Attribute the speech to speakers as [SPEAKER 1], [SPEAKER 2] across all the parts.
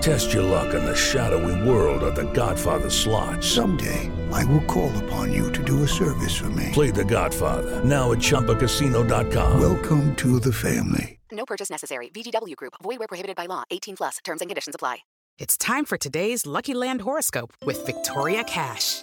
[SPEAKER 1] Test your luck in the shadowy world of The Godfather slot.
[SPEAKER 2] Someday, I will call upon you to do a service for me.
[SPEAKER 1] Play The Godfather now at ChumbaCasino.com.
[SPEAKER 2] Welcome to the family.
[SPEAKER 3] No purchase necessary. VGW Group. Void where prohibited by law. 18 plus. Terms and conditions apply.
[SPEAKER 4] It's time for today's Lucky Land horoscope with Victoria Cash.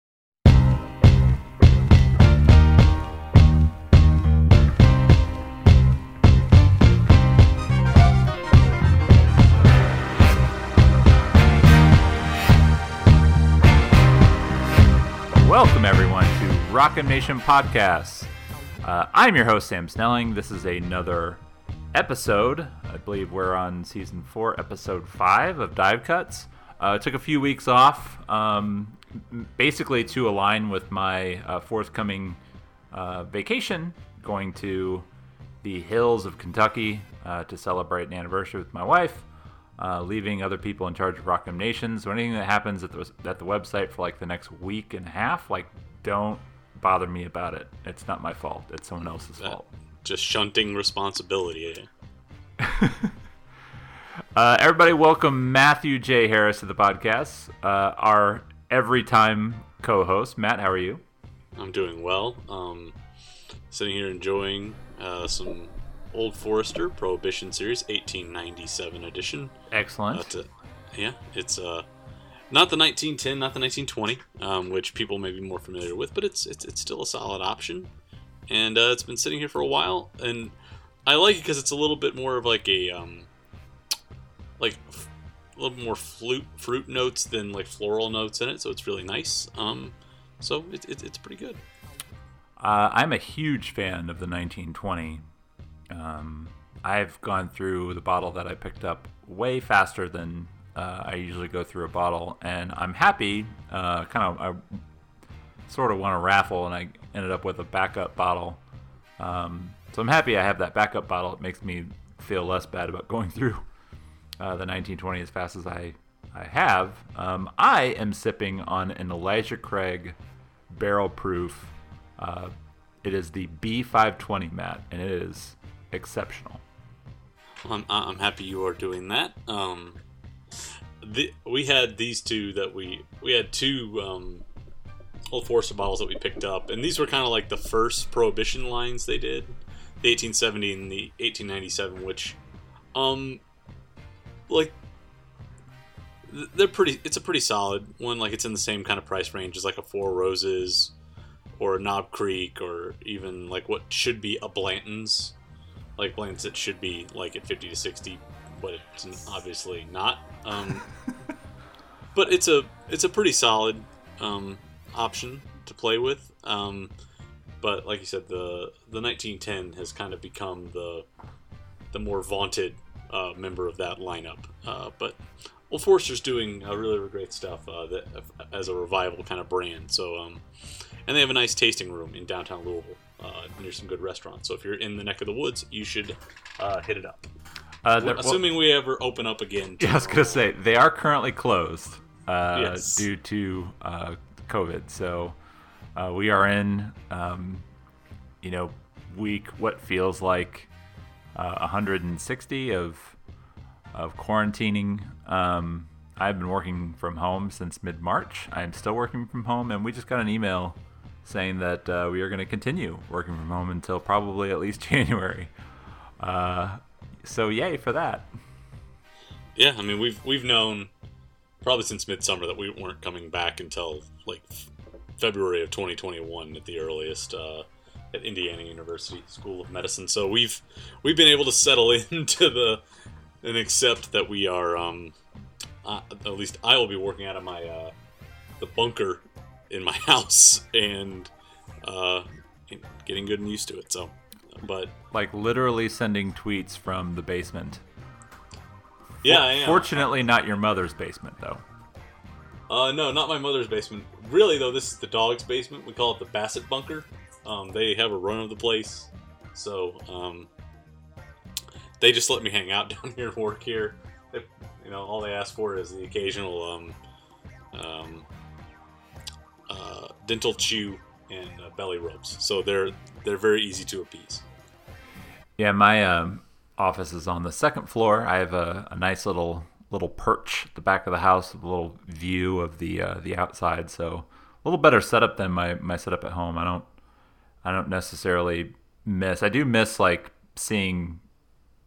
[SPEAKER 5] Welcome, everyone, to Rock M Nation Podcast. Uh, I'm your host, Sam Snelling. This is another episode. I believe we're on season four, episode five of Dive Cuts. Uh, took a few weeks off, um, basically to align with my uh, forthcoming uh, vacation, going to the hills of Kentucky uh, to celebrate an anniversary with my wife uh, leaving other people in charge of Rock M Nation. So anything that happens at the, at the website for like the next week and a half, like don't bother me about it. It's not my fault. It's someone else's
[SPEAKER 6] That-
[SPEAKER 5] fault.
[SPEAKER 6] Just shunting responsibility. eh?
[SPEAKER 5] Uh, everybody, welcome Matthew J. Harris to the podcast, uh, our every time co-host. Matt, how are you?
[SPEAKER 6] I'm doing well. Um, sitting here enjoying uh, some Old Forester Prohibition Series 1897 edition.
[SPEAKER 5] Excellent.
[SPEAKER 6] Uh, yeah, it's uh, not the 1910, not the 1920, um, which people may be more familiar with, but it's it's, it's still a solid option, and uh, it's been sitting here for a while, and I like it because it's a little bit more of like a um, like f- a little more flute fruit notes than like floral notes in it, so it's really nice. Um, so it, it, it's pretty good.
[SPEAKER 5] Uh, I'm a huge fan of the 1920. Um, I've gone through the bottle that I picked up way faster than uh, I usually go through a bottle, and I'm happy. Uh, kind of, I sort of won a raffle, and I ended up with a backup bottle. Um, so I'm happy I have that backup bottle. It makes me feel less bad about going through uh, the 1920 as fast as I I have. Um, I am sipping on an Elijah Craig barrel proof. Uh, it is the B520 mat, and it is exceptional.
[SPEAKER 6] I'm, I'm happy you are doing that. Um, the, we had these two that we we had two um, Old Forester bottles that we picked up, and these were kind of like the first Prohibition lines they did, the 1870 and the 1897, which, um, like they're pretty. It's a pretty solid one. Like it's in the same kind of price range as like a Four Roses or a Knob Creek or even like what should be a Blanton's like it should be like at 50 to 60 but it's obviously not um, but it's a it's a pretty solid um, option to play with um, but like you said the the 1910 has kind of become the the more vaunted uh, member of that lineup. Uh, but Old Forester's doing uh, really, really great stuff uh, that, as a revival kind of brand. So, um, and they have a nice tasting room in downtown Louisville uh, near some good restaurants. So if you're in the neck of the woods, you should uh, hit it up.
[SPEAKER 5] Uh,
[SPEAKER 6] Well, assuming we ever open up again.
[SPEAKER 5] Yeah, I was gonna say they are currently closed uh,
[SPEAKER 6] Yes.
[SPEAKER 5] due to uh, COVID. So uh, we are in, um, you know, week what feels like uh, 160 of of quarantining. Um, I've been working from home since mid March. I'm still working from home, and we just got an email saying that uh, we are going to continue working from home until probably at least January. Uh, so yay for that.
[SPEAKER 6] Yeah, I mean we've we've known probably since midsummer that we weren't coming back until like February of 2021 at the earliest uh, at Indiana University School of Medicine. So we've we've been able to settle into the and accept that we are um, uh, at least I will be working out of my uh, the bunker in my house and uh, getting good and used to it. So, but
[SPEAKER 5] like literally sending tweets from the basement.
[SPEAKER 6] yeah, I am.
[SPEAKER 5] Fortunately, not your mother's basement, though.
[SPEAKER 6] Uh, no, not my mother's basement. Really, though, this is the dog's basement. We call it the Bassett Bunker. Um, they have a run of the place, so um, they just let me hang out down here and work here. They, you know, all they ask for is the occasional um, um, uh, dental chew and uh, belly rubs. So they're they're very easy to appease.
[SPEAKER 5] Yeah, my um, office is on the second floor. I have a, a nice little little perch at the back of the house, with a little view of the uh, the outside. So a little better setup than my, my setup at home. I don't I don't necessarily miss. I do miss like seeing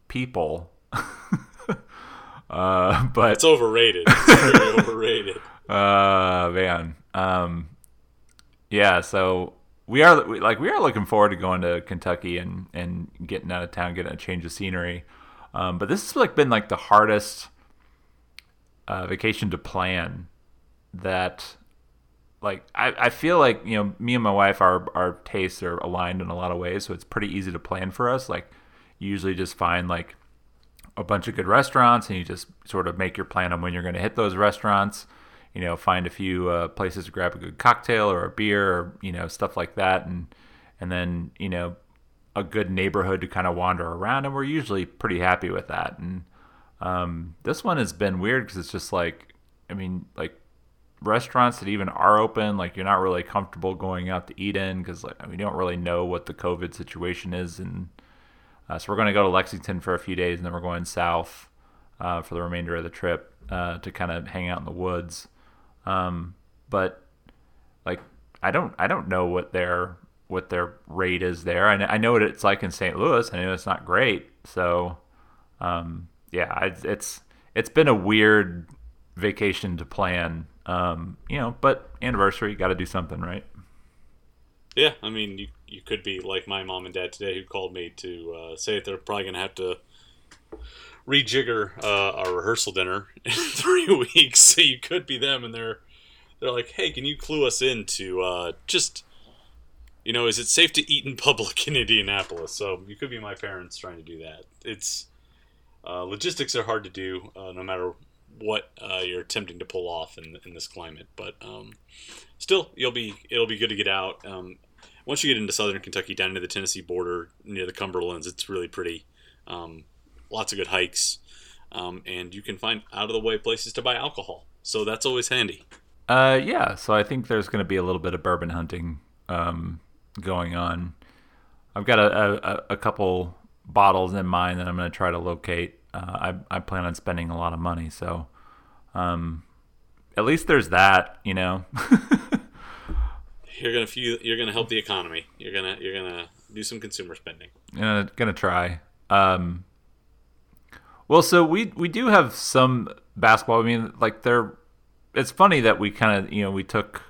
[SPEAKER 5] people, uh, but
[SPEAKER 6] It's overrated. It's very overrated.
[SPEAKER 5] Uh, man. Um, yeah. So we are like we are looking forward to going to Kentucky and and getting out of town, getting a change of scenery. Um, but this has like been like the hardest uh, vacation to plan. That like I, I feel like you know me and my wife our our tastes are aligned in a lot of ways, so it's pretty easy to plan for us. Like you usually just find like a bunch of good restaurants and you just sort of make your plan on when you're going to hit those restaurants you know find a few uh, places to grab a good cocktail or a beer or you know stuff like that and and then you know a good neighborhood to kind of wander around. And we're usually pretty happy with that. And um, this one has been weird because it's just like i mean like restaurants that even are open like you're not really comfortable going out to eat in because like we don't really know what the covid situation is. And uh, so we're going to go to Lexington for a few days, and then we're going south uh, for the remainder of the trip uh, to kind of hang out in the woods. Um, but like, I don't, I don't know what their what their rate is there. I I know what it's like in St. Louis. I know it's not great. So, um, yeah, it's it's been a weird vacation to plan. Um, you know, but anniversary, got to do something, right?
[SPEAKER 6] Yeah, I mean, you you could be like my mom and dad today, who called me to uh, say that they're probably going to have to rejigger uh, our rehearsal dinner in three weeks. So you could be them, and they're they're like, "Hey, can you clue us into uh, just, you know, is it safe to eat in public in Indianapolis?" So you could be my parents trying to do that. It's uh, logistics are hard to do, uh, no matter what uh, you're attempting to pull off in, in this climate. But um, still, you'll be it'll be good to get out. Um, once you get into southern Kentucky, down to the Tennessee border, near the Cumberlands, it's really pretty. Um, lots of good hikes, um, and you can find out of the way places to buy alcohol. So that's always handy.
[SPEAKER 5] Uh, yeah. So I think there's going to be a little bit of bourbon hunting um, going on. I've got a, a, a couple bottles in mind that I'm going to try to locate. Uh, I I plan on spending a lot of money, so um, at least there's that, you know.
[SPEAKER 6] You're gonna you're gonna help the economy. You're gonna you're gonna do some consumer spending.
[SPEAKER 5] gonna gonna try. Um, well, so we we do have some basketball. I mean, like there. It's funny that we kind of you know we took.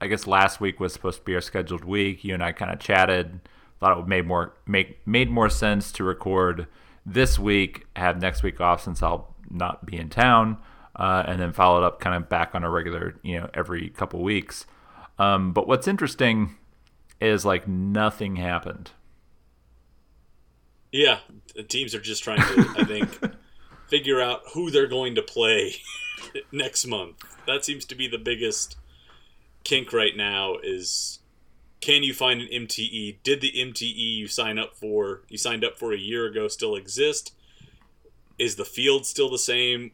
[SPEAKER 5] I guess last week was supposed to be our scheduled week. You and I kind of chatted. Thought it would made more make made more sense to record this week, have next week off since I'll not be in town, uh, and then follow it up kind of back on a regular you know every couple weeks. Um, but what's interesting is like nothing happened.
[SPEAKER 6] Yeah, the teams are just trying to. I think figure out who they're going to play next month. That seems to be the biggest kink right now is can you find an MTE? Did the MTE you sign up for you signed up for a year ago still exist? Is the field still the same?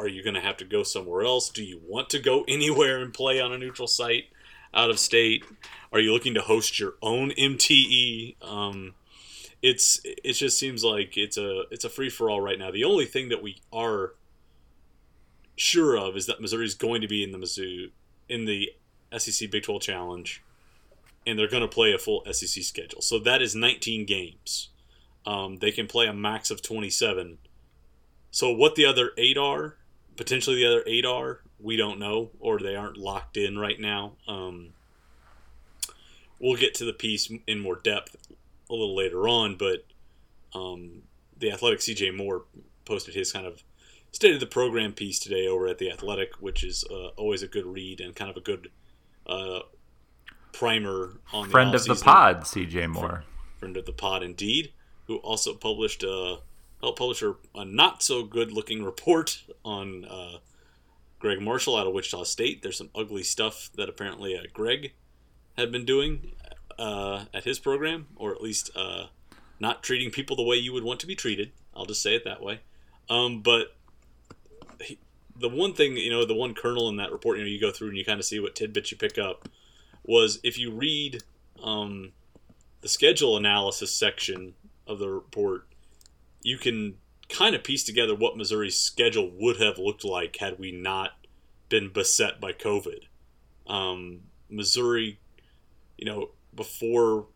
[SPEAKER 6] Are you going to have to go somewhere else? Do you want to go anywhere and play on a neutral site out of state? Are you looking to host your own MTE? Um, it's it just seems like it's a it's a free for all right now. The only thing that we are sure of is that Missouri is going to be in the Mizzou in the SEC Big 12 Challenge, and they're going to play a full SEC schedule. So that is 19 games. Um, they can play a max of 27. So what the other eight are, potentially the other eight are, we don't know, or they aren't locked in right now. Um, we'll get to the piece in more depth a little later on, but um, the Athletic CJ Moore posted his kind of state of the program piece today over at the Athletic, which is uh, always a good read and kind of a good uh, primer on
[SPEAKER 5] friend
[SPEAKER 6] the
[SPEAKER 5] of the pod, CJ Moore.
[SPEAKER 6] friend of the pod indeed, who also published a helped publish a, a not so good looking report on uh, Gregg Marshall out of Wichita State. There's some ugly stuff that apparently uh, Gregg had been doing uh, at his program, or at least uh, not treating people the way you would want to be treated. I'll just say it that way. Um, but he, the one thing, you know, the one kernel in that report, you know, you go through and you kind of see what tidbits you pick up, was if you read um, the schedule analysis section of the report, you can kind of piece together what Missouri's schedule would have looked like had we not been beset by COVID. Um, Missouri, you know, before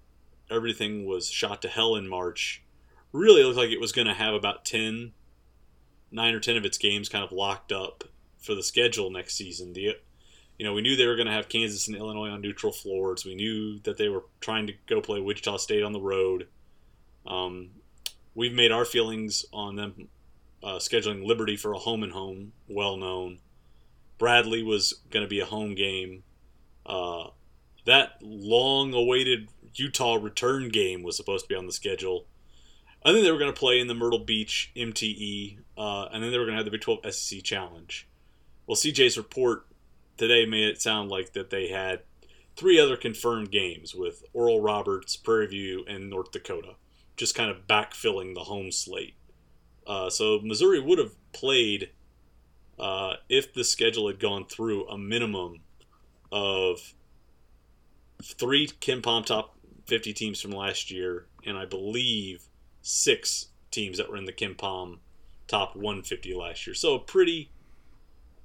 [SPEAKER 6] everything was shot to hell in March, really looked like it was going to have about 10, 9 or 10 of its games kind of locked up for the schedule next season. The you know, we knew they were going to have Kansas and Illinois on neutral floors. We knew that they were trying to go play Wichita State on the road. Um, we've made our feelings on them uh, scheduling Liberty for a home and home well known. Bradley was going to be a home game. Uh, that long awaited Utah return game was supposed to be on the schedule. I think they were going to play in the Myrtle Beach MTE, uh, and then they were going to have the Big 12 SEC Challenge. Well, CJ's report today made it sound like that they had three other confirmed games with Oral Roberts, Prairie View, and North Dakota, just kind of backfilling the home slate. Uh, so Missouri would have played, uh, if the schedule had gone through, a minimum of three KenPom top 50 teams from last year, and I believe six teams that were in the KenPom top 150 last year. So a pretty,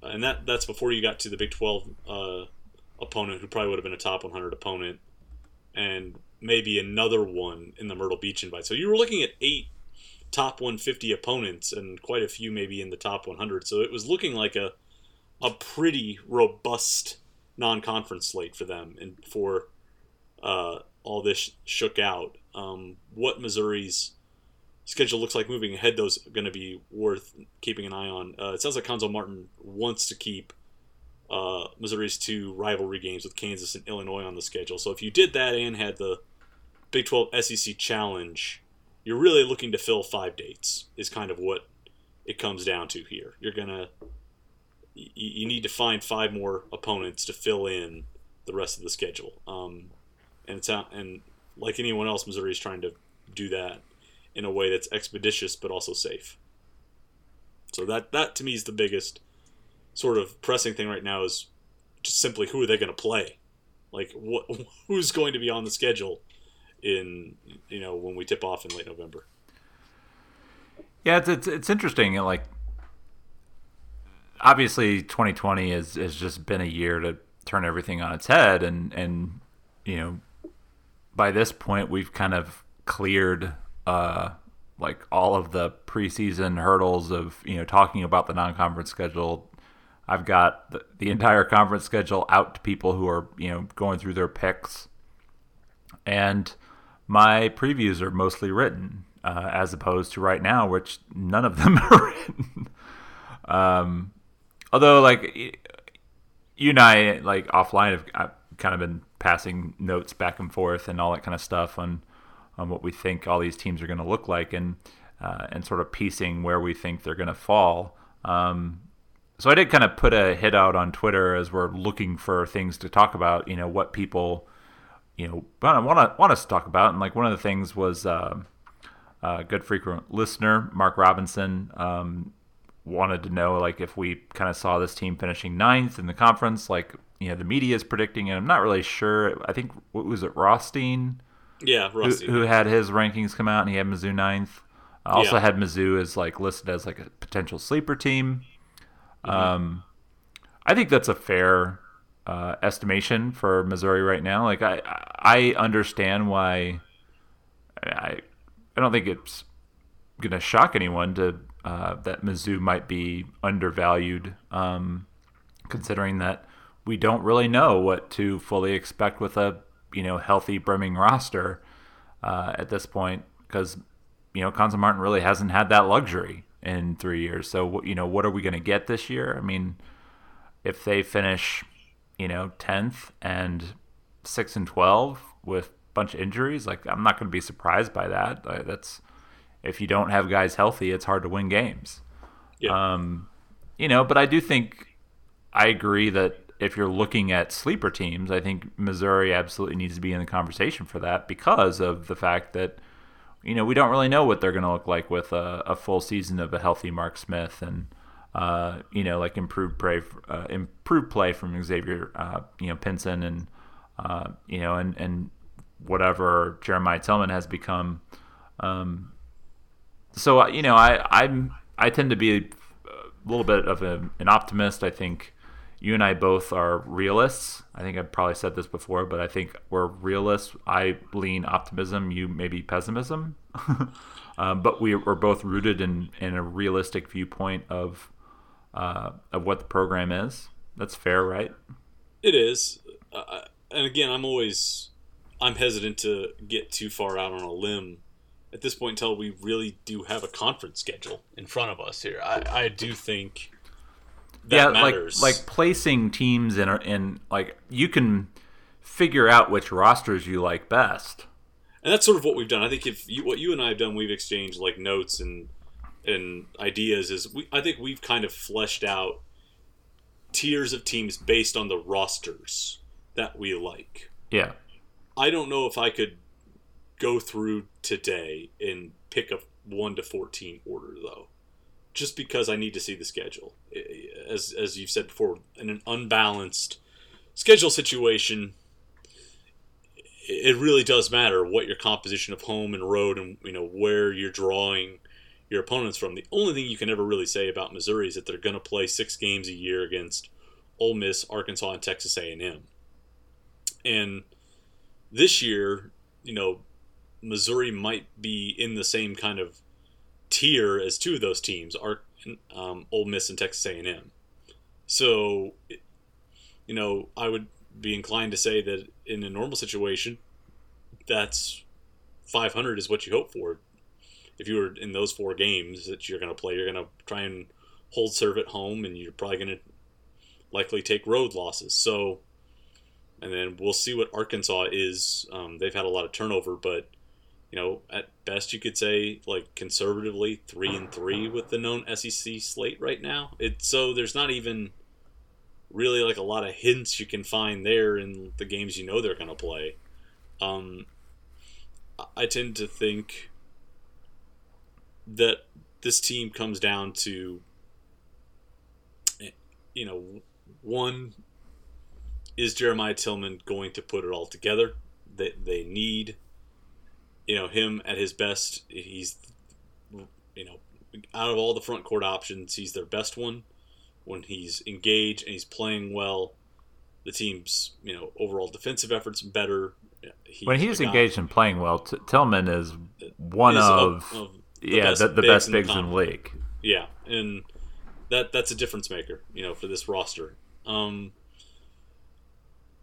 [SPEAKER 6] and that that's before you got to the Big 12 uh, opponent, who probably would have been a top 100 opponent, and maybe another one in the Myrtle Beach invite. So you were looking at eight top 150 opponents, and quite a few maybe in the top 100. So it was looking like a a pretty robust non-conference slate for them, and for uh, all this shook out. Um, what Missouri's schedule looks like moving ahead, those are going to be worth keeping an eye on. Uh, it sounds like Cuonzo Martin wants to keep uh, Missouri's two rivalry games with Kansas and Illinois on the schedule. So if you did that and had the Big 12 SEC Challenge, you're really looking to fill five dates. Is kind of what it comes down to here. You're gonna you, you need to find five more opponents to fill in the rest of the schedule. Um, and it's out, and like anyone else, Missouri is trying to do that in a way that's expeditious but also safe. So that that to me is the biggest sort of pressing thing right now is just simply who are they going to play? Like what who's going to be on the schedule in you know when we tip off in late November?
[SPEAKER 5] Yeah, it's it's, it's interesting. Like, obviously, 2020 has has just been a year to turn everything on its head, and and you know, by this point, we've kind of cleared uh like all of the preseason hurdles of you know talking about the non-conference schedule. I've got the, the entire conference schedule out to people who are you know going through their picks, and my previews are mostly written uh, as opposed to right now, which none of them are written. um, although, like you and I, like offline, have I've kind of been passing notes back and forth and all that kind of stuff on on what we think all these teams are going to look like. And uh, and sort of piecing where we think they're going to fall. Um, so I did kind of put a hit out on Twitter as we're looking for things to talk about. You know what people, you know, want to want us to talk about, and like one of the things was uh, a good frequent listener, Mark Robinson, um, wanted to know like if we kind of saw this team finishing ninth in the conference, like you know the media is predicting, and I'm not really sure. I think what was it Rothstein?
[SPEAKER 6] Yeah,
[SPEAKER 5] who, who had his rankings come out, and he had Mizzou ninth. I also
[SPEAKER 6] Yeah.
[SPEAKER 5] had Mizzou as like listed as like a potential sleeper team. Um, I think that's a fair uh, estimation for Missouri right now. Like I, I understand why. I, I don't think it's gonna shock anyone to uh, that Mizzou might be undervalued, um, considering that we don't really know what to fully expect with a you know healthy brimming roster uh, at this point because you know Cuonzo Martin really hasn't had that luxury in three years. So you know what are we going to get this year? I mean, if they finish you know tenth and six and twelve with a bunch of injuries, like I'm not going to be surprised by that. That's if you don't have guys healthy, it's hard to win games.
[SPEAKER 6] yeah.
[SPEAKER 5] Um, you know, but I do think I agree that if you're looking at sleeper teams, I think Missouri absolutely needs to be in the conversation for that because of the fact that you know we don't really know what they're going to look like with a, a full season of a healthy Mark Smith and uh, you know like improved play uh, improved play from Xavier uh, you know Pinson and uh, you know and and whatever Jeremiah Tilmon has become. Um, so uh, you know, I I'm I tend to be a little bit of a, an optimist. I think you and I both are realists. I think I've probably said this before, but I think we're realists. I lean optimism. You maybe pessimism. um, but we, we're both rooted in, in a realistic viewpoint of uh, of what the program is. That's fair, right?
[SPEAKER 6] It is, uh, and again, I'm always I'm hesitant to get too far out on a limb at this point until we really do have a conference schedule in front of us here. I, I do think that
[SPEAKER 5] yeah,
[SPEAKER 6] matters.
[SPEAKER 5] like like placing teams in in like you can figure out which rosters you like best.
[SPEAKER 6] and that's sort of what we've done. I think if you, what you and I have done, we've exchanged like notes and and ideas. Is we I think we've kind of fleshed out tiers of teams based on the rosters that we like.
[SPEAKER 5] Yeah.
[SPEAKER 6] I don't know if I could go through today and pick a one to fourteen order though, just because I need to see the schedule. As as you've said before, in an unbalanced schedule situation, it really does matter what your composition of home and road and you know where you're drawing your opponents from. The only thing you can ever really say about Missouri is that they're going to play six games a year against Ole Miss, Arkansas, and Texas A&M. And this year, you know, Missouri might be in the same kind of tier as two of those teams, are um, Ole Miss and Texas A&M. So, you know, I would be inclined to say that in a normal situation, that's 500 is what you hope for. If you were in those four games that you're going to play, you're going to try and hold serve at home, and you're probably going to likely take road losses. So, and then we'll see what Arkansas is. Um, they've had a lot of turnover, but you know, at best you could say like conservatively three and three with the known SEC slate right now. It so there's not even really like a lot of hints you can find there in the games you know they're to play. Um, I- tend to think that this team comes down to you know one is Jeremiah Tilmon going to put it all together they, they need you know him at his best he's you know out of all the front court options he's their best one when he's engaged and he's playing well the team's you know overall defensive efforts better He's
[SPEAKER 5] when he's
[SPEAKER 6] the guy-
[SPEAKER 5] engaged and playing well, T- Tilmon is one
[SPEAKER 6] is
[SPEAKER 5] of,
[SPEAKER 6] of
[SPEAKER 5] yeah
[SPEAKER 6] best
[SPEAKER 5] the, the
[SPEAKER 6] bigs
[SPEAKER 5] best
[SPEAKER 6] in the
[SPEAKER 5] bigs in the league.
[SPEAKER 6] Yeah, and that that's a difference maker, you know, for this roster. Um,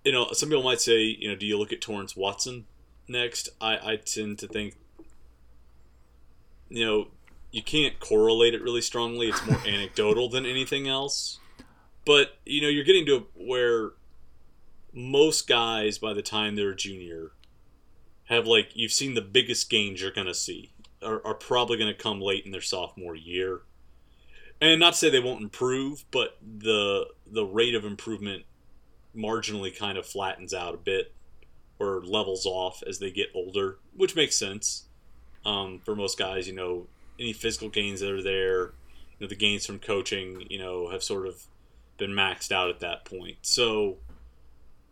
[SPEAKER 6] you know, some people might say, you know, do you look at Torrence Watson next? I, I tend to think, you know, you can't correlate it really strongly. It's more anecdotal than anything else. But you know, you're getting to where most guys, by the time they're a junior, have like you've seen the biggest gains you're gonna see are, are probably going to come late in their sophomore year. And not to say they won't improve, but the the rate of improvement marginally kind of flattens out a bit or levels off as they get older, which makes sense. Um, for most guys, you know, any physical gains that are there, you know, the gains from coaching, you know, have sort of been maxed out at that point. So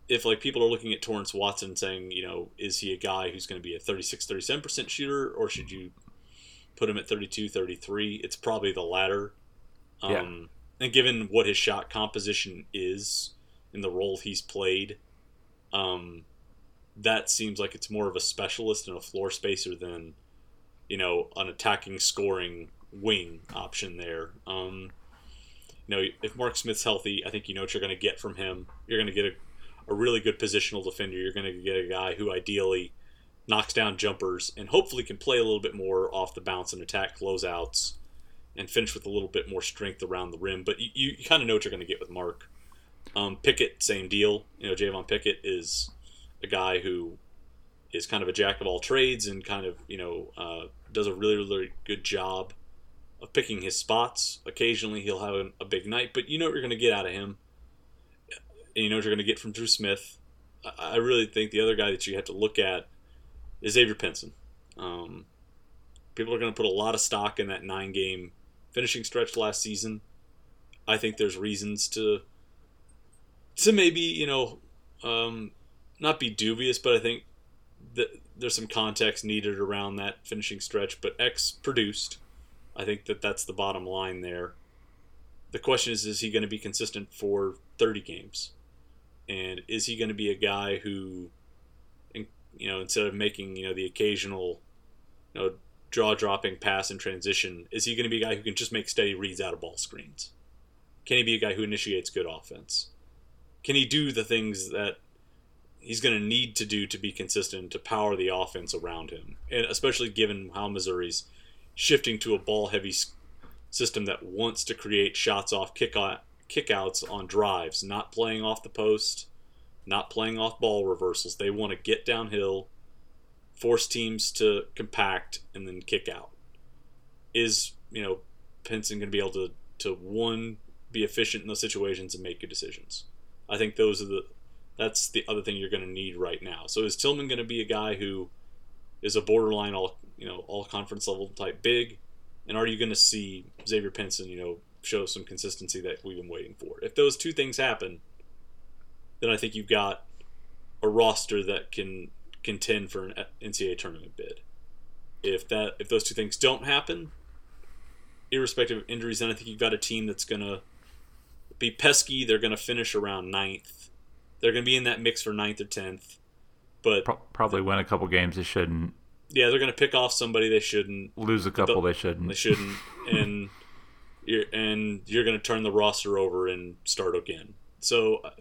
[SPEAKER 6] if like people are looking at Torrence Watson saying, you know, is he a guy who's going to be a 36 37% shooter or should you put him at 32 33? It's probably the latter. Um,
[SPEAKER 5] Yeah.
[SPEAKER 6] and given what his shot composition is in the role he's played, um, that seems like it's more of a specialist and a floor spacer than, you know, an attacking scoring wing option there. Um, you know, if Mark Smith's healthy, I think you know what you're going to get from him. You're going to get a, a really good positional defender. You're going to get a guy who ideally knocks down jumpers and hopefully can play a little bit more off the bounce and attack closeouts and finish with a little bit more strength around the rim. But you, you kind of know what you're going to get with Mark. Um, Pickett, same deal. You know, Javon Pickett is a guy who is kind of a jack of all trades and kind of, you know, uh, does a really, really good job of picking his spots. Occasionally he'll have a, big night, but you know what you're going to get out of him. And you know what you're going to get from Dru Smith. I, I really think the other guy that you have to look at is Xavier Pinson. Um, people are going to put a lot of stock in that nine game finishing stretch last season. I think there's reasons to to maybe you know um, not be dubious, but I think that there's some context needed around that finishing stretch. But X produced. I think that that's the bottom line there. The question is, is he going to be consistent for 30 games? And is he going to be a guy who, you know, instead of making, you know, the occasional, you know, jaw dropping pass in transition, is he going to be a guy who can just make steady reads out of ball screens? Can he be a guy who initiates good offense? Can he do the things that he's going to need to do to be consistent to power the offense around him? And especially given how Missouri's shifting to a ball heavy system that wants to create shots off kick kickouts on drives, not playing off the post, not playing off ball reversals. They want to get downhill, force teams to compact, and then kick out. Is you know Pinson going to be able to to one be efficient in those situations and make good decisions? I think those are the that's the other thing you're going to need right now. So is Tilmon going to be a guy who is a borderline all you know all conference level type big, and are you going to see Xavier Pinson you know show some consistency that we've been waiting for? If those two things happen, then I think you've got a roster that can contend for an NCAA tournament bid. If that if those two things don't happen, irrespective of injuries, then I think you've got a team that's going to be pesky. They're going to finish around ninth. They're going to be in that mix for ninth or tenth. But
[SPEAKER 5] Pro- probably win a couple games they shouldn't.
[SPEAKER 6] yeah, they're going to pick off somebody they shouldn't.
[SPEAKER 5] Lose a couple they shouldn't.
[SPEAKER 6] They shouldn't, and you're and you're going to turn the roster over and start again. So uh,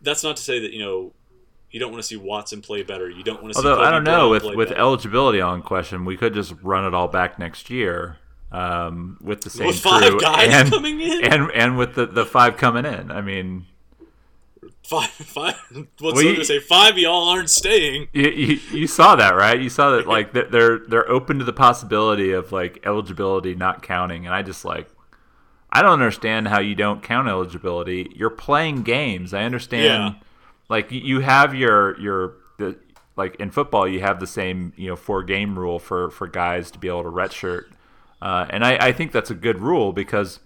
[SPEAKER 6] that's not to say that you know you don't want to see Watson play better. You don't want to see.
[SPEAKER 5] Although I don't know
[SPEAKER 6] Brown
[SPEAKER 5] with with
[SPEAKER 6] better.
[SPEAKER 5] eligibility on question, we could just run it all back next year um, with the same
[SPEAKER 6] With five
[SPEAKER 5] crew
[SPEAKER 6] guys
[SPEAKER 5] and,
[SPEAKER 6] coming in?
[SPEAKER 5] and and with the, the five coming in. I mean,
[SPEAKER 6] five, five. What's
[SPEAKER 5] Well,
[SPEAKER 6] to say? Five of y'all aren't staying.
[SPEAKER 5] you, you, you saw that right? You saw that like they're they're open to the possibility of like eligibility not counting, and I just like. I don't understand how you don't count eligibility. You're playing games. I understand.
[SPEAKER 6] Yeah.
[SPEAKER 5] Like you- you have your your the like in football you have the same you know four game rule for for guys to be able to redshirt, uh, and I, I think that's a good rule because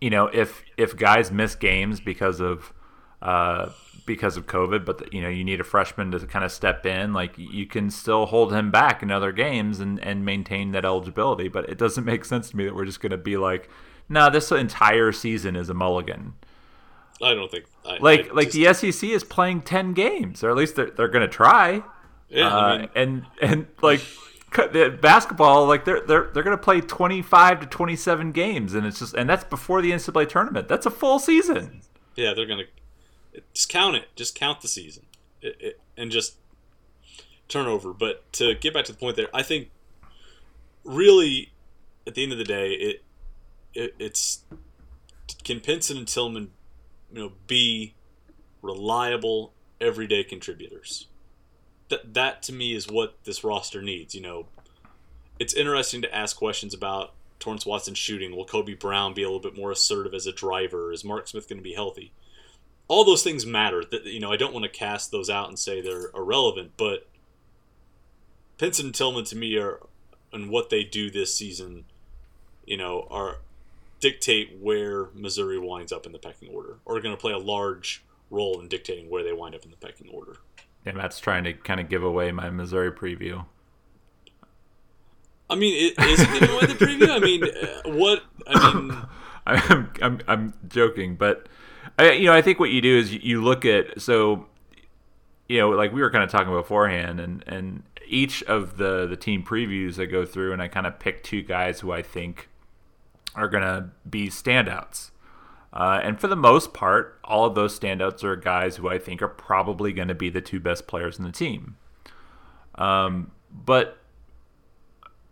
[SPEAKER 5] you know if if guys miss games because of uh, because of COVID, but you know you need a freshman to kind of step in. Like you can still hold him back in other games and and maintain that eligibility. But it doesn't make sense to me that we're just going to be like, no, this entire season is a mulligan.
[SPEAKER 6] I don't think. I,
[SPEAKER 5] Like
[SPEAKER 6] I
[SPEAKER 5] like
[SPEAKER 6] just-
[SPEAKER 5] the SEC is playing ten games, or at least they're they're going to try.
[SPEAKER 6] Yeah,
[SPEAKER 5] Uh,
[SPEAKER 6] I mean,
[SPEAKER 5] and and like the basketball, like they're they're they're going to play twenty five to twenty seven games, and it's just and that's before the NCAA tournament. That's a full season.
[SPEAKER 6] yeah, they're gonna just count it. Just count the season, it, it, and just turnover. But to get back to the point there, I think really at the end of the day, it, it it's can Pinson and Tilmon, you know, be reliable everyday contributors. That that to me is what this roster needs. You know, it's interesting to ask questions about Torrence Watson shooting. Will Kobe Brown be a little bit more assertive as a driver? Is Mark Smith going to be healthy? All those things matter. That you know, I don't want to cast those out and say they're irrelevant, but Pinson and Tilmon to me are and what they do this season, you know, are dictate where Missouri winds up in the pecking order, or are going to play a large role in dictating where they wind up in the pecking order.
[SPEAKER 5] And Matt's trying to kind of give away my Missouri preview.
[SPEAKER 6] I mean, it, is it giving away the preview? I mean, uh, what? I mean,
[SPEAKER 5] I'm, I'm I'm joking, but I, you know, I think what you do is you, look at so, you know, like we were kind of talking beforehand, and and each of the the team previews I go through, and I kind of pick two guys who I think are gonna be standouts. Uh, and for the most part, all of those standouts are guys who I think are probably going to be the two best players in the team. Um, but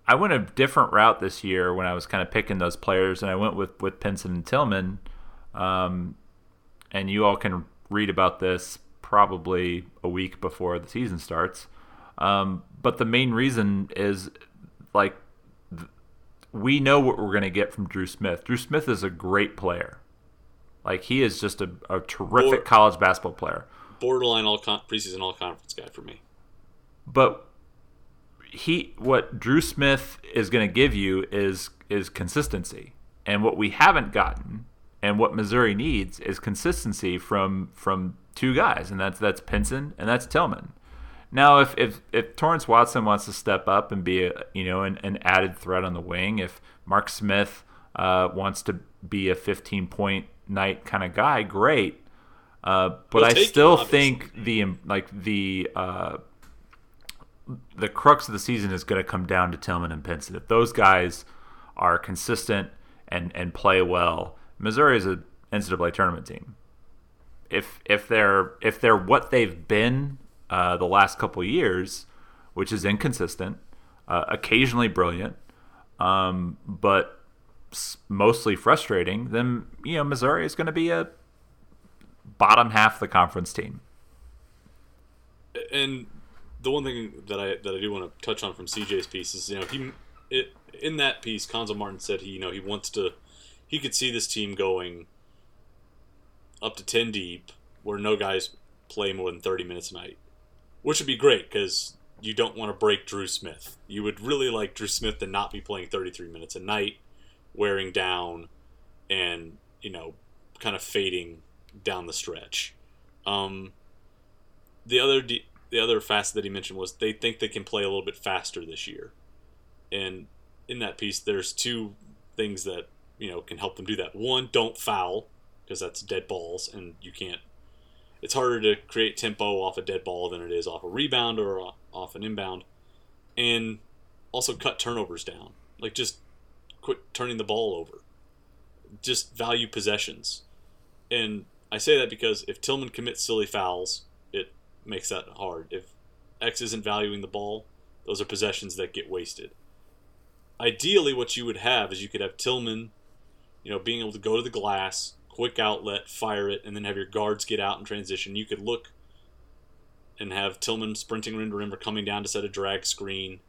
[SPEAKER 5] I went a different route this year when I was kind of picking those players, and I went with with Pinson and Tilmon. Um, and you all can read about this probably a week before the season starts. Um, but the main reason is like th- we know what we're going to get from Dru Smith. Dru Smith is a great player. Like he is just a, a terrific college basketball player.
[SPEAKER 6] Borderline all con- preseason all conference guy for me.
[SPEAKER 5] But he what Dru Smith is going to give you is is consistency. And what we haven't gotten and what Missouri needs is consistency from from two guys, and that's that's Pinson and that's Tilmon. Now, if if if Torrence Watson wants to step up and be a you know an, an added threat on the wing, if Mark Smith uh, wants to be a 15 point night kind of guy, great. Uh, but
[SPEAKER 6] We'll
[SPEAKER 5] I still
[SPEAKER 6] him,
[SPEAKER 5] think the like the uh, the crux of the season is going to come down to Tilmon and Pinson. If those guys are consistent and and play well, Missouri is an NCAA tournament team. If if they're if they're what they've been uh, the last couple years, which is inconsistent, uh, occasionally brilliant, um, but mostly frustrating, then you know Missouri is going to be a bottom half the conference team.
[SPEAKER 6] and the one thing that I that I do want to touch on from CJ's piece is you know he it, in that piece Cuonzo Martin said he you know he wants to he could see this team going up to 10 deep where no guys play more than 30 minutes a night which would be great because you don't want to break Dru Smith. You would really like Dru Smith to not be playing 33 minutes a night wearing down and you know kind of fading down the stretch. Um, the other de- the other facet that he mentioned was they think they can play a little bit faster this year, and in that piece, there's two things that you know can help them do that. One, don't foul because that's dead balls, and you can't. It's harder to create tempo off a dead ball than it is off a rebound or off an inbound, and also cut turnovers down. Like just quit turning the ball over. Just value possessions, and I say that because if Tilmon commits silly fouls, it makes that hard. If X isn't valuing the ball, those are possessions that get wasted. Ideally, what you would have is you could have Tilmon, you know, being able to go to the glass, quick outlet, fire it, and then have your guards get out and transition. You could look and have Tilmon sprinting rim to rim or coming down to set a drag screen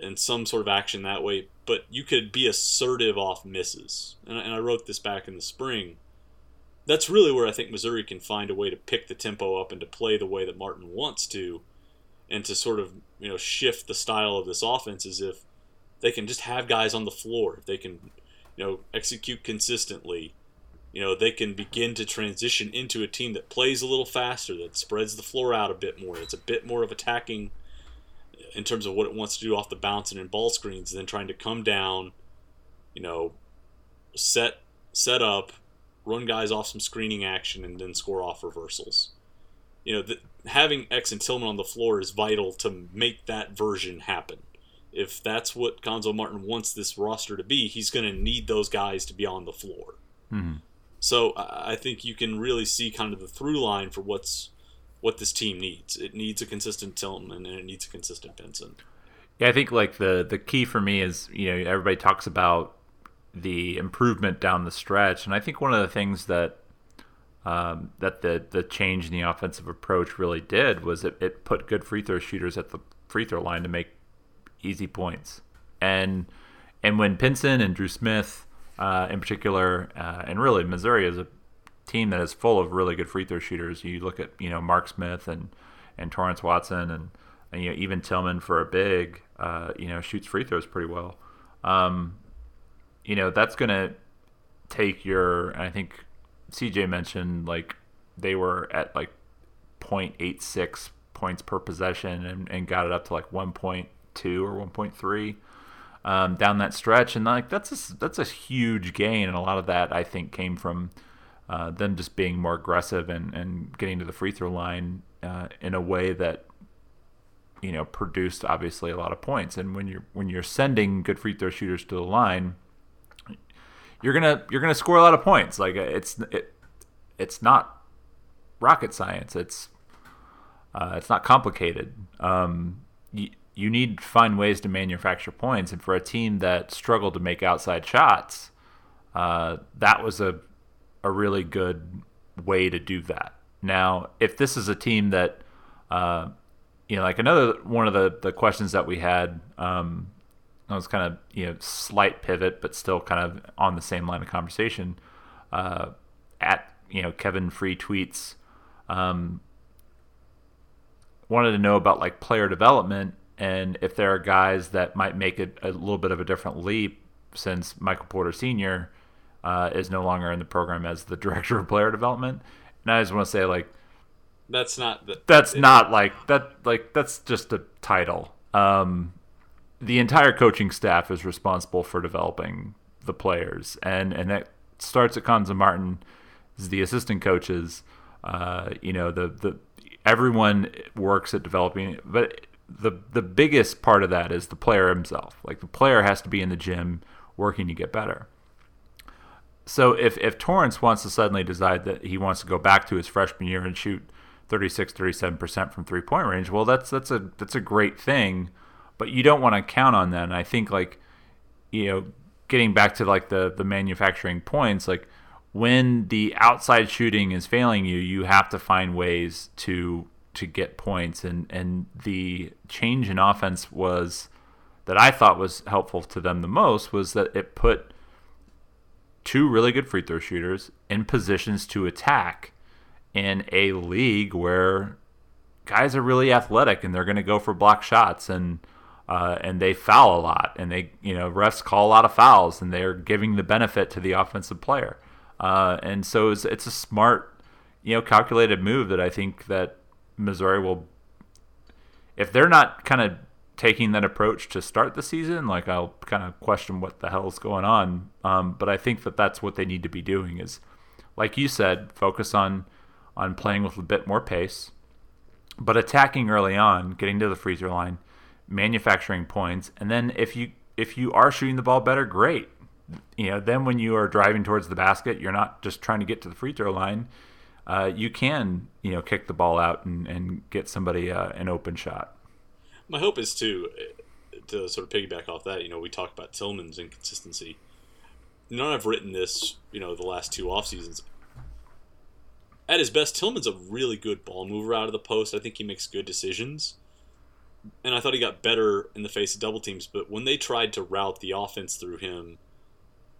[SPEAKER 6] and some sort of action that way. But you could be assertive off misses. And and I wrote this back in the spring that's really where I think Missouri can find a way to pick the tempo up and to play the way that Martin wants to, and to sort of you know shift the style of this offense as if they can just have guys on the floor. If they can, you know, execute consistently, you know, they can begin to transition into a team that plays a little faster, that spreads the floor out a bit more. It's a bit more of attacking in terms of what it wants to do off the bounce and in ball screens, than trying to come down, you know, set set up run guys off some screening action and then score off reversals. You know, the, having X and Tilmon on the floor is vital to make that version happen. If that's what Cuonzo Martin wants this roster to be, he's going to need those guys to be on the floor. So I I think you can really see kind of the through line for what's what this team needs. It needs a consistent Tilmon and it needs a consistent Pinson.
[SPEAKER 5] Yeah, I think like the the key for me is you know everybody talks about the improvement down the stretch, and I think one of the things that um, that the the change in the offensive approach really did was it, it put good free throw shooters at the free throw line to make easy points. And and when Pinson and Dru Smith, uh, in particular, uh, and really Missouri is a team that is full of really good free throw shooters. You look at you know Mark Smith and and Torrence Watson and, and you know even Tilmon for a big, uh, you know shoots free throws pretty well. Um, you know that's gonna take your. I think CJ mentioned like they were at like 0.86 points per possession and, and got it up to like 1.2 or 1.3 um, down that stretch, and like that's a, that's a huge gain, and a lot of that I think came from uh, them just being more aggressive and, and getting to the free throw line uh, in a way that you know produced obviously a lot of points. And when you're when you're sending good free throw shooters to the line, you're gonna you're gonna score a lot of points. Like it's it, it's not rocket science. It's uh, it's not complicated. Um, you, need to find ways to manufacture points, and for a team that struggled to make outside shots, uh, that was a a really good way to do that. Now, if this is a team that, uh, you know, like another one of the, the questions that we had, um, it was kind of you know slight pivot, but still kind of on the same line of conversation. Uh, at you know Kevin Free tweets um, wanted to know about like player development and if there are guys that might make it a little bit of a different leap since Michael Porter Sr uh, is no longer in the program as the director of player development. And I just want to say, like,
[SPEAKER 6] that's not the,
[SPEAKER 5] that's it, not like that. Like that's just a title. Um, the entire coaching staff is responsible for developing the players, and and that starts at Cuonzo Martin, is the assistant coaches. Uh, you know, the the everyone works at developing, but the the biggest part of that is the player himself. Like the player has to be in the gym working to get better. So if, if Torrence wants to suddenly decide that he wants to go back to his freshman year and shoot 36, 37% from three point range, well, that's that's a that's a great thing, but you don't want to count on that. And I think like, you know, getting back to like the the manufacturing points, like when the outside shooting is failing you, you have to find ways to to get points. And and the change in offense was that I thought was helpful to them the most was that it put two really good free throw shooters in positions to attack in a league where guys are really athletic and they're going to go for block shots and uh, and they foul a lot and they you know refs call a lot of fouls and they're giving the benefit to the offensive player uh, and so it's, it's a smart you know calculated move that I think that Missouri will if they're not kind of taking that approach to start the season, like I'll kind of question what the hell's going on. Um, but I think that that's what they need to be doing is, like you said, focus on on playing with a bit more pace, but attacking early on, getting to the freezer line, manufacturing points, and then if you if you are shooting the ball better, great. You know, then when you are driving towards the basket, you're not just trying to get to the free throw line. Uh, you can, you know, kick the ball out and, and get somebody uh, an open shot
[SPEAKER 6] my hope is too to sort of piggyback off that. You know, we talked about Tilmon's inconsistency. None I've written this, you know, the last two off seasons. At his best, Tilmon's a really good ball mover out of the post. I think he makes good decisions. And I thought he got better in the face of double teams, but when they tried to route the offense through him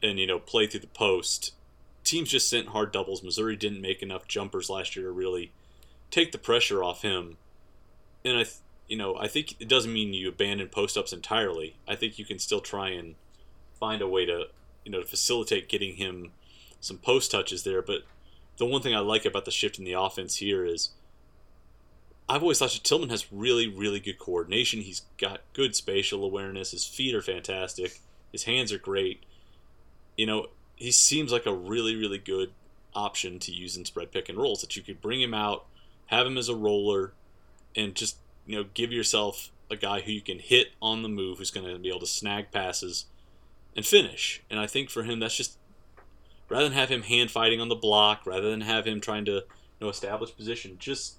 [SPEAKER 6] and, you know, play through the post, teams just sent hard doubles. Missouri didn't make enough jumpers last year to really take the pressure off him. And I th- you know, I think it doesn't mean you abandon post ups entirely. I think you can still try and find a way to, you know, to facilitate getting him some post touches there. But the one thing I like about the shift in the offense here is I've always thought Tilmon has really, really good coordination. He's got good spatial awareness. His feet are fantastic. His hands are great. You know, he seems like a really, really good option to use in spread pick and rolls that you could bring him out, have him as a roller, and just you know, give yourself a guy who you can hit on the move, who's going to be able to snag passes and finish. And I think for him, that's just rather than have him hand fighting on the block, rather than have him trying to you know establish position, just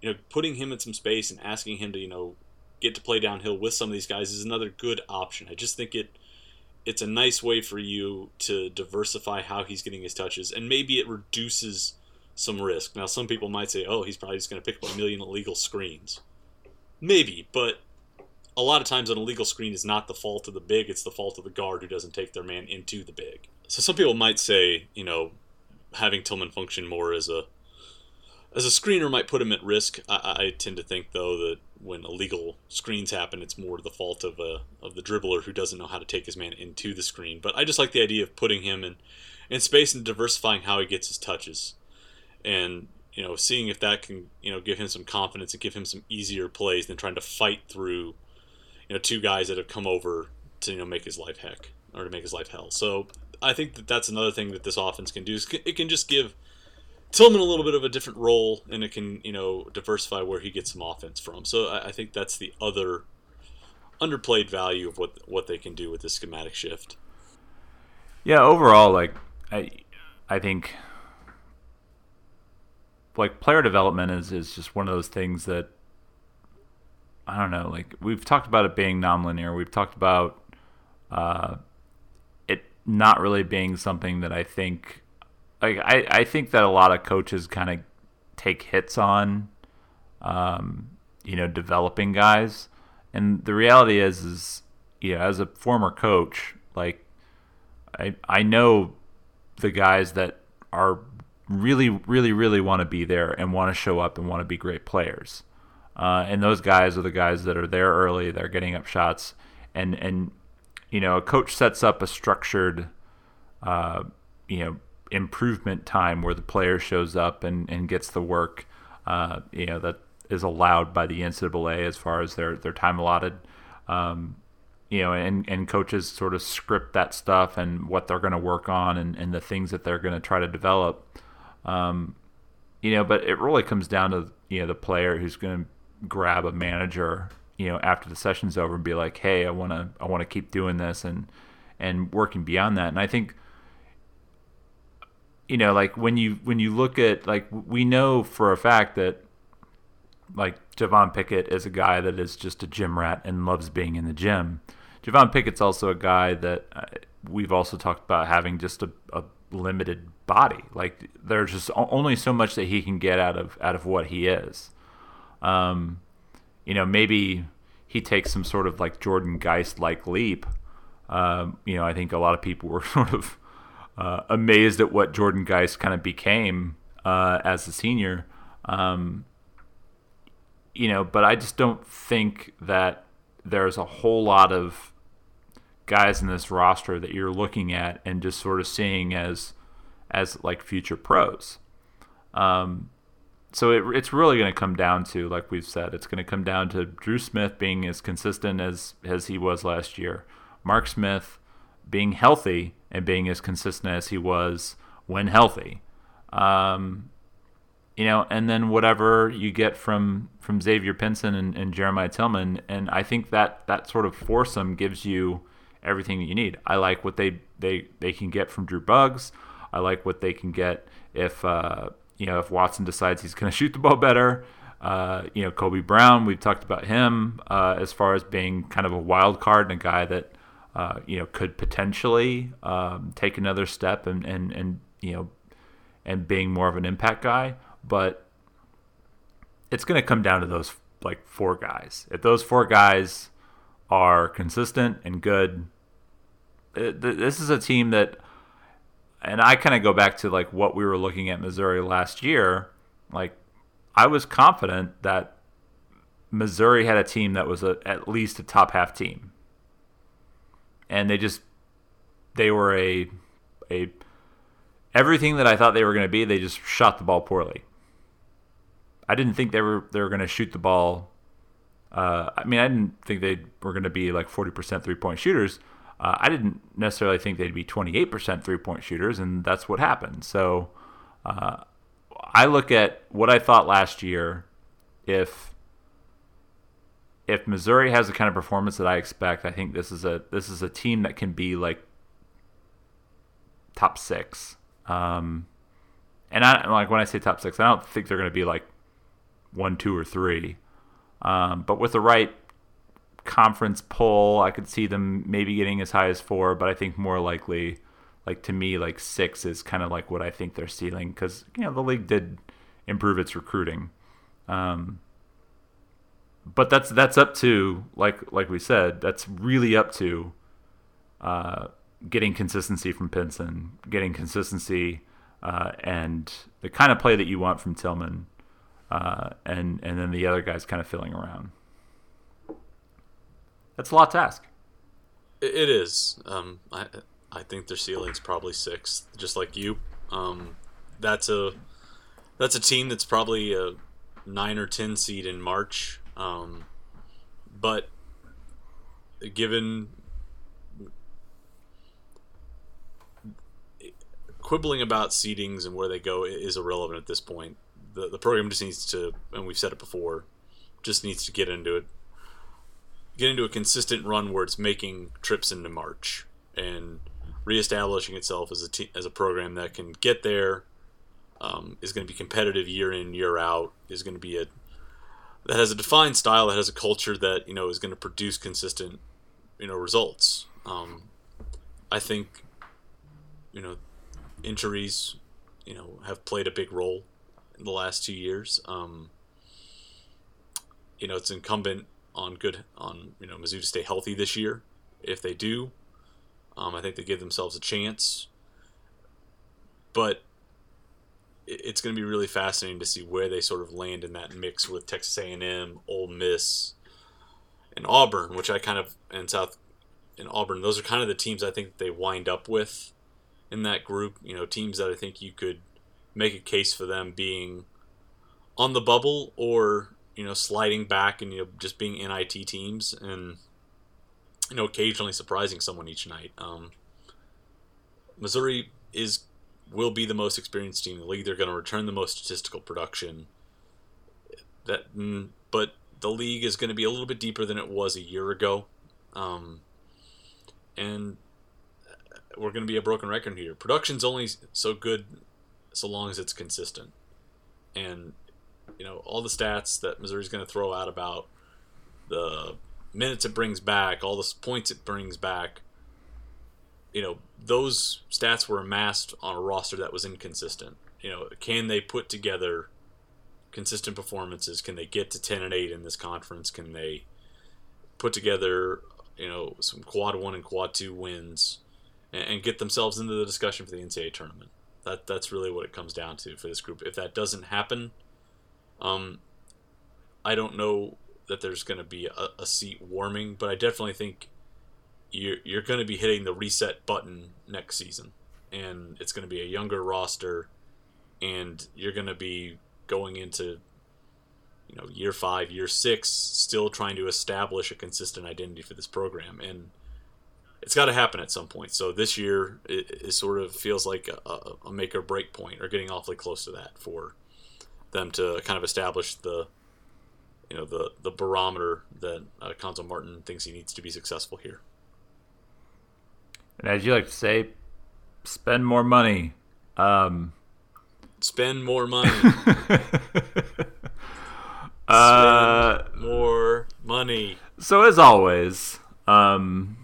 [SPEAKER 6] you know putting him in some space and asking him to you know get to play downhill with some of these guys is another good option. I just think it it's a nice way for you to diversify how he's getting his touches, and maybe it reduces some risk. Now, some people might say, oh, he's probably just going to pick up a million illegal screens. Maybe, but a lot of times an illegal screen is not the fault of the big; it's the fault of the guard who doesn't take their man into the big. So some people might say, you know, having Tilmon function more as a as a screener might put him at risk. I, I tend to think though that when illegal screens happen, it's more the fault of a of the dribbler who doesn't know how to take his man into the screen. But I just like the idea of putting him in in space and diversifying how he gets his touches, and you know, seeing if that can you know give him some confidence and give him some easier plays than trying to fight through you know two guys that have come over to you know make his life heck or to make his life hell. So I think that that's another thing that this offense can do is it can just give Tilmon a little bit of a different role, and it can you know diversify where he gets some offense from. So I, I think that's the other underplayed value of what what they can do with this schematic shift.
[SPEAKER 5] Yeah, overall, like I, I think like player development is is just one of those things that I don't know. Like we've talked about it being nonlinear. We've talked about uh, it not really being something that I think. Like I, I think that a lot of coaches kind of take hits on, um, you know, developing guys, and the reality is, is you know, as a former coach, like I, I know the guys that are really, really, really want to be there and want to show up and want to be great players. Uh, and those guys are the guys that are there early. They're getting up shots, and and you know, a coach sets up a structured, uh, you know, improvement time where the player shows up and, and gets the work, uh, you know, that is allowed by the NCAA as far as their their time allotted. Um, you know, and, and coaches sort of script that stuff and what they're going to work on and, and the things that they're going to try to develop. Um, you know, but it really comes down to, you know, the player who's going to grab a manager, you know, after the session's over and be like, "Hey, I want to I want to keep doing this and and working beyond that." And I think you know, like when you when you look at like we know for a fact that like Javon Pickett is a guy that is just a gym rat and loves being in the gym. Javon Pickett's also a guy that uh, we've also talked about having just a, a limited body. Like there's just only so much that he can get out of out of what he is. Um, you know, maybe he takes some sort of like Jordan Geist like leap. Um, you know, I think a lot of people were sort of uh, amazed at what Jordan Geist kind of became uh, as a senior. Um, you know, but I just don't think that there's a whole lot of guys in this roster that you're looking at and just sort of seeing as as like future pros. Um, so it, it's really going to come down to, like we've said, it's going to come down to Dru Smith being as consistent as as he was last year, Mark Smith being healthy and being as consistent as he was when healthy. Um, you know, and then whatever you get from from Xavier Pinson and, and Jeremiah Tilmon, and I think that that sort of foursome gives you everything that you need. I like what they they they can get from Drew Buggs. I like what they can get if uh, you know, if Watson decides he's going to shoot the ball better, uh, you know, Kobe Brown, we've talked about him uh, as far as being kind of a wild card and a guy that, uh, you know, could potentially um, take another step and, and, and, you know, and being more of an impact guy. But it's going to come down to those like four guys. If those four guys are consistent and good, it, this is a team that and I kind of go back to like what we were looking at Missouri last year. Like I was confident that Missouri had a team that was a, at least a top half team, and they just they were a a everything that I thought they were going to be. They just shot the ball poorly. I didn't think they were they were going to shoot the ball. Uh, I mean, I didn't think they were going to be like forty percent three point shooters uh, I didn't necessarily think they'd be 28% three point shooters, and that's what happened. So uh, I look at what I thought last year. If if Missouri has the kind of performance that I expect, I think this is a this is a team that can be like top six. Um, and I like when I say top six, I don't think they're going to be like one, two, or three. Um, but with the right conference poll, I could see them maybe getting as high as four, but I think more likely, like to me, like six is kind of like what I think they're stealing because you know the league did improve its recruiting. Um, but that's that's up to like like we said, that's really up to uh, getting consistency from Pinson, getting consistency, uh, and the kind of play that you want from Tilmon, uh, and and then the other guys kind of filling around. That's a lot to ask.
[SPEAKER 6] It, is. Um, I I think their ceiling's probably sixth, just like you. Um, that's a that's a team that's probably a nine or ten seed in March. Um, but given quibbling about seedings and where they go is irrelevant at this point. The the program just needs to, and we've said it before, just needs to get into it, get into a consistent run where it's making trips into March and reestablishing itself as a te- as a program that can get there, um, is going to be competitive year in year out, is going to be a that has a defined style, that has a culture that you know is going to produce consistent, you know, results. Um, I think, you know, injuries, you know, have played a big role in the last two years. Um, you know, it's incumbent on good on you know Mizzou to stay healthy this year. If they do, um, I think they give themselves a chance. But it's going to be really fascinating to see where they sort of land in that mix with Texas A&M, Ole Miss, and Auburn, which I kind of and South and Auburn. Those are kind of the teams I think they wind up with in that group. You know, teams that I think you could make a case for them being on the bubble or you know sliding back and you know just being NIT teams and you know occasionally surprising someone each night. Um, Missouri is will be the most experienced team in the league. They're going to return the most statistical production. That, mm, but the league is going to be a little bit deeper than it was a year ago, um, and we're going to be a broken record here. Production's only so good so long as it's consistent. And you know, all the stats that Missouri's going to throw out about the minutes it brings back, all the points it brings back, you know, those stats were amassed on a roster that was inconsistent. You know, can they put together consistent performances? Can they get to 10 and 8 in this conference? Can they put together, you know, some quad 1 and quad 2 wins? and, and get themselves into the discussion for the NCAA tournament. That that's really what it comes down to for this group. If that doesn't happen, um, I don't know that there's going to be a, a, seat warming, but I definitely think you're you're going to be hitting the reset button next season, and it's going to be a younger roster, and you're going to be going into you know year five, year six, still trying to establish a consistent identity for this program, and it's got to happen at some point. So this year it, it sort of feels like a, a, make or break point, or getting awfully close to that for them to kind of establish the you know the the barometer that uh, Cuonzo Martin thinks he needs to be successful here.
[SPEAKER 5] And as you like to say, spend more money. Um,
[SPEAKER 6] spend more money.
[SPEAKER 5] uh,
[SPEAKER 6] spend more money.
[SPEAKER 5] So as always, um,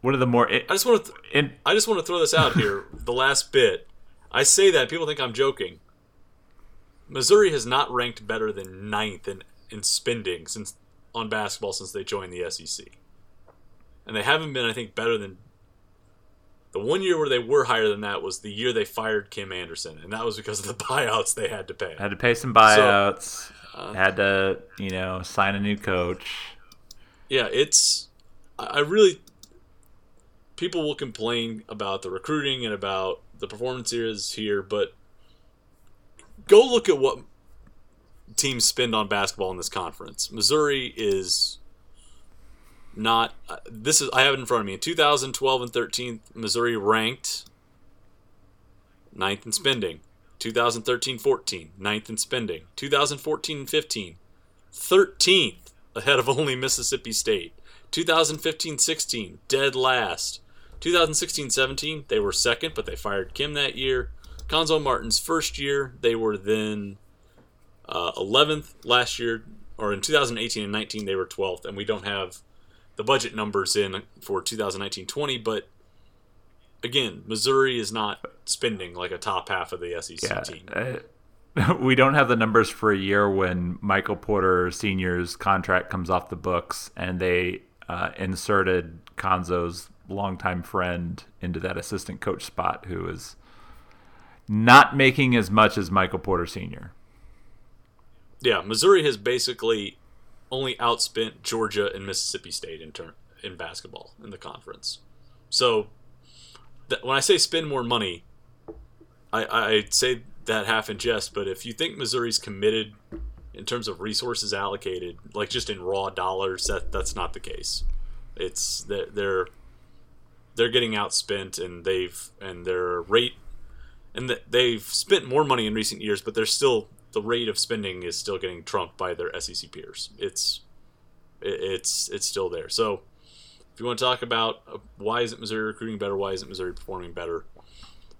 [SPEAKER 5] one of the more.
[SPEAKER 6] I just want to. Th- in, I just want to throw this out here. the last bit. I say that people think I'm joking. Missouri has not ranked better than ninth in, in spending since on basketball since they joined the SEC, and they haven't been, I think, better than. The one year where they were higher than that was the year they fired Kim Anderson, and that was because of the buyouts they had to pay.
[SPEAKER 5] Had to pay some buyouts. So, uh, had to, you know, sign a new coach.
[SPEAKER 6] Yeah, it's. I really people will complain about the recruiting and about the performances here, but go look at what teams spend on basketball in this conference. Missouri is not uh, this is I have it in front of me. In 2012 and 13, Missouri ranked ninth in spending. 2013-14, ninth in spending. 2014-15, 13th ahead of only Mississippi State. 2015-16, dead last. 2016-17, they were second, but they fired Kim that year. Cuonzo Martin's first year, they were then uh, 11th last year, or in 2018 and 19, they were 12th, and we don't have the budget numbers in for 2019-20, but again, Missouri is not spending like a top half of the SEC
[SPEAKER 5] yeah,
[SPEAKER 6] team.
[SPEAKER 5] Uh, we don't have the numbers for a year when Michael Porter Senior's contract comes off the books, and they uh, inserted Cuonzo's longtime friend into that assistant coach spot, who is not making as much as Michael Porter Senior.
[SPEAKER 6] Yeah, Missouri has basically only outspent Georgia and Mississippi State in turn in basketball in the conference. So when I say spend more money, I, I say that half in jest, but if you think Missouri's committed in terms of resources allocated, like just in raw dollars, that that's not the case. It's they're they're, they're getting outspent, and they've and their rate, and they've spent more money in recent years, but they're still the rate of spending is still getting trumped by their SEC peers. It's it's it's still there. So if you want to talk about uh, why isn't Missouri recruiting better, why isn't Missouri performing better,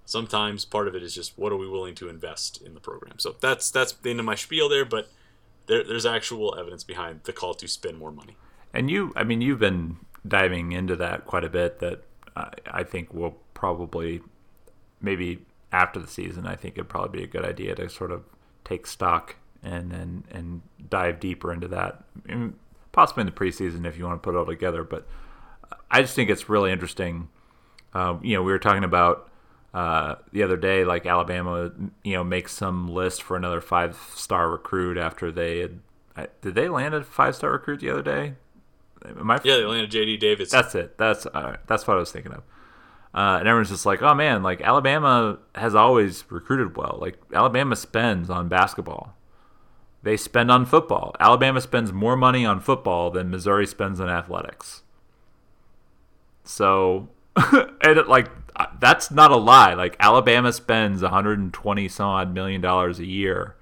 [SPEAKER 6] sometimes part of it is just what are we willing to invest in the program. So that's that's the end of my spiel there, but there, there's actual evidence behind the call to spend more money.
[SPEAKER 5] And you, I mean, you've been diving into that quite a bit. That I, I think will probably maybe after the season, I think it'd probably be a good idea to sort of take stock and and and dive deeper into that. possibly in the preseason if you want to put it all together, but I just think it's really interesting. Um, you know, we were talking about uh, the other day, like Alabama, you know, makes some list for another five star recruit after they had. Did they land a five star recruit the other day?
[SPEAKER 6] Am I, yeah, they landed J.D. Davis.
[SPEAKER 5] That's it. That's uh, that's what I was thinking of. Uh, and everyone's just like, oh man, like Alabama has always recruited well. Like Alabama spends on basketball. They spend on football. Alabama spends more money on football than Missouri spends on athletics. So, and like that's not a lie. Like Alabama spends 120 some odd million dollars a year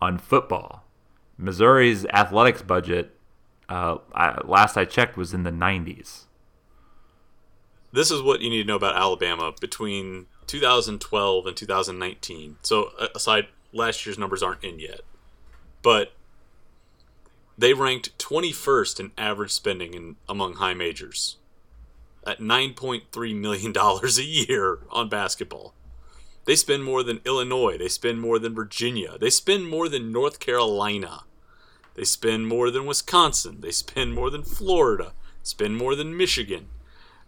[SPEAKER 5] on football. Missouri's athletics budget, uh, I, last I checked, was in the 90s
[SPEAKER 6] this is what you need to know about Alabama between 2012 and 2019. So aside, last year's numbers aren't in yet, but they ranked 21st in average spending in, among high majors at 9.3 million dollars a year on basketball. They spend more than Illinois. They spend more than Virginia. They spend more than North Carolina. They spend more than Wisconsin. They spend more than Florida. Spend more than Michigan.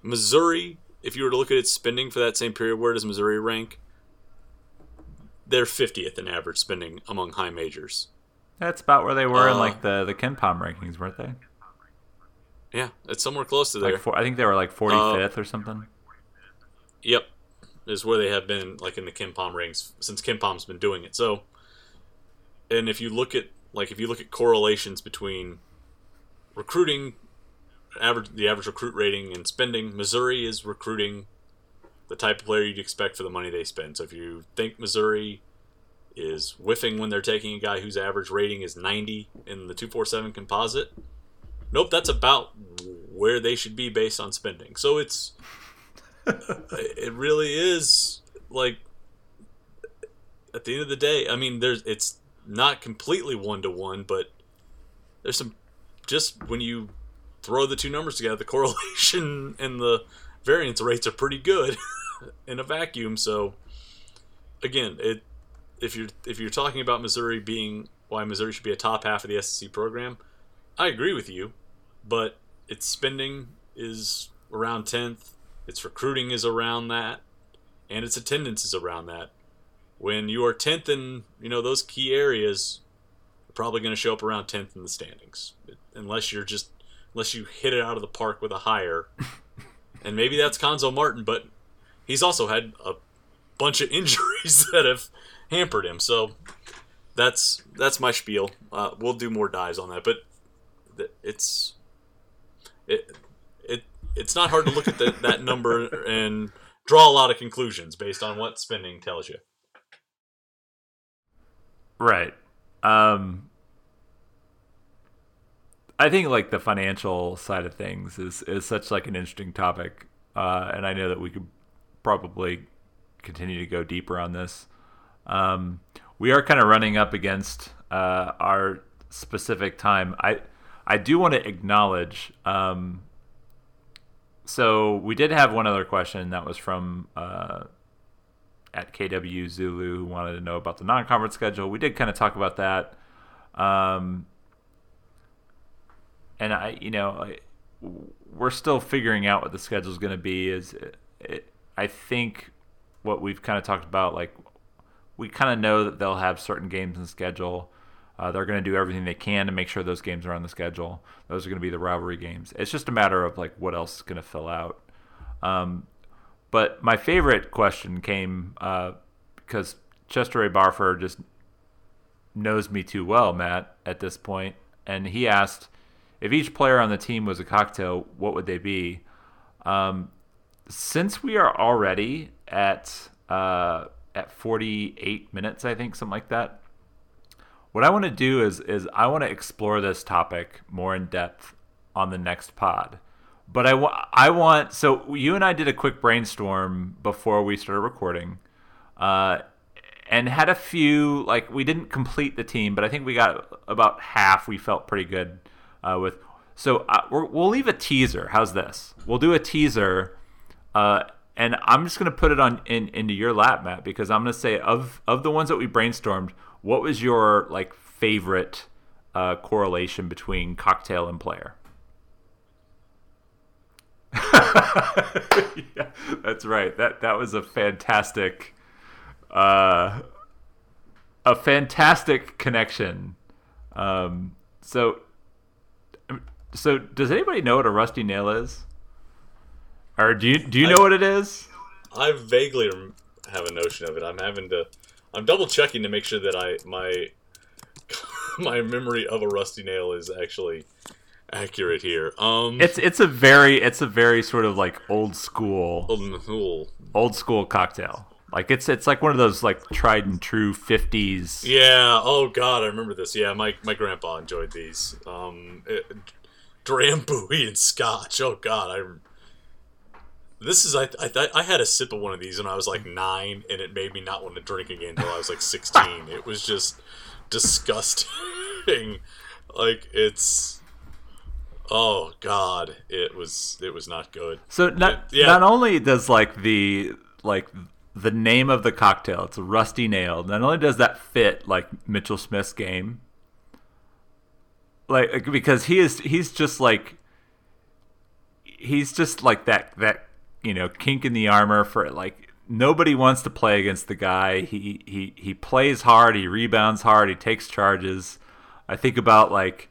[SPEAKER 6] Missouri, if you were to look at its spending for that same period, where does Missouri rank? They're 50th in average spending among high majors.
[SPEAKER 5] That's about where they were uh, in like the the KenPom rankings, weren't they?
[SPEAKER 6] Yeah, it's somewhere close to there.
[SPEAKER 5] Like four, I think they were like 45th uh, or something.
[SPEAKER 6] Yep, is where they have been like in the KenPom ranks since KenPom's been doing it. So, and if you look at like if you look at correlations between recruiting average the average recruit rating and spending. Missouri is recruiting the type of player you'd expect for the money they spend. So if you think Missouri is whiffing when they're taking a guy whose average rating is 90 in the 247 composite, nope, that's about where they should be based on spending. So it's it really is like at the end of the day, I mean there's it's not completely one to one, but there's some just when you throw the two numbers together, the correlation and the variance rates are pretty good in a vacuum. So again, it if you're if you're talking about Missouri being why Missouri should be a top half of the SEC program, I agree with you, but its spending is around tenth, its recruiting is around that, and its attendance is around that. When you are tenth in you know those key areas, you're probably going to show up around tenth in the standings, unless you're just unless you hit it out of the park with a hire. and maybe that's Cuonzo Martin, but he's also had a bunch of injuries that have hampered him. So that's that's my spiel. Uh, we'll do more dives on that, but it's it it it's not hard to look at the, that number and draw a lot of conclusions based on what spending tells you.
[SPEAKER 5] Right. Um, I think like the financial side of things is is such like an interesting topic, uh, and I know that we could probably continue to go deeper on this. Um, we are kind of running up against uh, our specific time. I I do want to acknowledge. Um, so we did have one other question that was from uh, at KW Zulu who wanted to know about the non-conference schedule. We did kind of talk about that. Um, and I, you know, I, we're still figuring out what the schedule is going to be. Is it, I think what we've kind of talked about, like we kind of know that they'll have certain games in the schedule. Uh, they're going to do everything they can to make sure those games are on the schedule. Those are going to be the rivalry games. It's just a matter of like what else is going to fill out. Um, but my favorite question came uh, because Chester A. Barford just knows me too well, Matt, at this point, and he asked if each player on the team was a cocktail, what would they be? Um, since we are already at uh, at 48 minutes, I think something like that. What I want to do is is I want to explore this topic more in depth on the next pod. But I, I want so you and I did a quick brainstorm before we started recording, uh, and had a few like we didn't complete the team, but I think we got about half. We felt pretty good uh, with. So uh, we will leave a teaser. How's this? We'll do a teaser, uh, and I'm just gonna put it on in, into your lap, Matt, because I'm gonna say of of the ones that we brainstormed, what was your like favorite uh, correlation between cocktail and player? yeah, that's right. That that was a fantastic, uh, a fantastic connection. Um, so, so does anybody know what a rusty nail is? Or do you do you know what it is?
[SPEAKER 6] I vaguely have a notion of it. I'm having to. I'm double checking to make sure that I my my memory of a rusty nail is actually accurate here. Um,
[SPEAKER 5] It's it's a very it's a very sort of like old school
[SPEAKER 6] Ooh.
[SPEAKER 5] old school cocktail. Like it's it's like one of those like tried and true fifties.
[SPEAKER 6] Yeah. Oh God, I remember this. Yeah, my my grandpa enjoyed these. Um, it, Drambuie and Scotch. Oh God, I. This is I I I had a sip of one of these when I was like nine, and it made me not want to drink again until I was like sixteen. it was just disgusting. like it's. Oh God, it was it was not good.
[SPEAKER 5] So not
[SPEAKER 6] Yeah.
[SPEAKER 5] not only does like the like the name of the cocktail, it's a rusty nail. Not only does that fit like Mitchell Smith's game, like because he is he's just like he's just like that that you know kink in the armor for like nobody wants to play against the guy. He he he plays hard, he rebounds hard, he takes charges. I think about like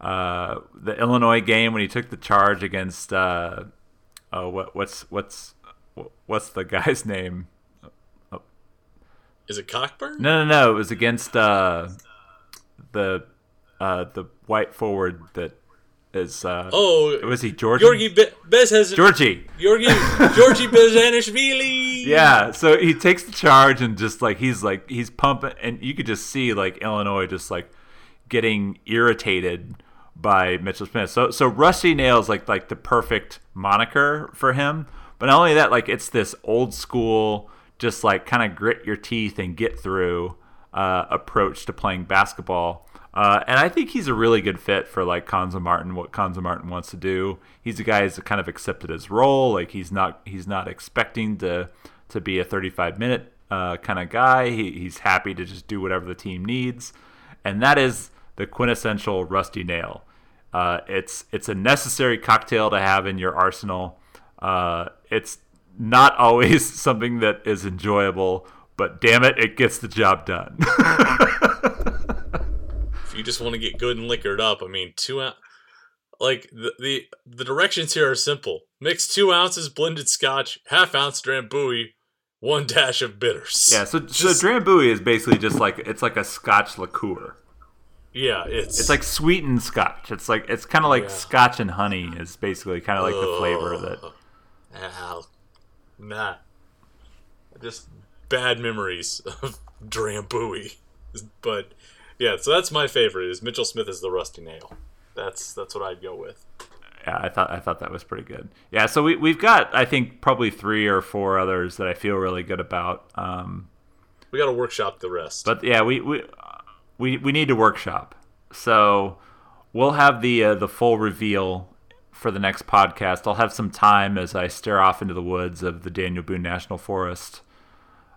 [SPEAKER 5] uh, the Illinois game when he took the charge against uh, oh what what's what's what's the guy's name?
[SPEAKER 6] Is it Cockburn?
[SPEAKER 5] No, no, no. It was against uh, the uh, the white forward that is. Uh,
[SPEAKER 6] Oh,
[SPEAKER 5] was he Georgie?
[SPEAKER 6] Georgi Be- Bez has
[SPEAKER 5] Georgie.
[SPEAKER 6] Georgi Georgi Bezhanishvili.
[SPEAKER 5] Yeah, so he takes the charge and just like he's like he's pumping, and you could just see like Illinois just like getting irritated by Mitchell Smith. So so Rusty Nails like like the perfect moniker for him. But not only that, like it's this old school, just like kind of grit your teeth and get through uh, approach to playing basketball. Uh, and I think he's a really good fit for like Cuonzo Martin, what Cuonzo Martin wants to do. He's a guy who's kind of accepted his role. Like he's not he's not expecting to to be a 35 minute uh, kind of guy. He, he's happy to just do whatever the team needs, and that is the quintessential rusty nail. Uh, it's it's a necessary cocktail to have in your arsenal. Uh, it's not always something that is enjoyable, but damn it, it gets the job done.
[SPEAKER 6] If you just want to get good and liquored up, I mean, two ounce. Like the, the the directions here are simple: mix two ounces blended Scotch, half ounce Drambuie, one dash of bitters.
[SPEAKER 5] yeah, so
[SPEAKER 6] Just-
[SPEAKER 5] so Drambuie is basically just like it's like a Scotch liqueur.
[SPEAKER 6] yeah, it's
[SPEAKER 5] It's like sweetened Scotch. It's like it's kind of like
[SPEAKER 6] Yeah.
[SPEAKER 5] Scotch and honey is basically kind of like the flavor that.
[SPEAKER 6] Ow. nah, just bad memories of Drambuie. But yeah, so that's my favorite. Is Mitchell Smith is the rusty nail. That's that's what I'd go with.
[SPEAKER 5] Yeah, I thought I thought that was pretty good. Yeah, so we we've got I think probably three or four others that I feel really good about. Um,
[SPEAKER 6] We got to workshop the rest.
[SPEAKER 5] but yeah, we we we we need to workshop. So we'll have the uh, the full reveal for the next podcast. I'll have some time as I stare off into the woods of the Daniel Boone National Forest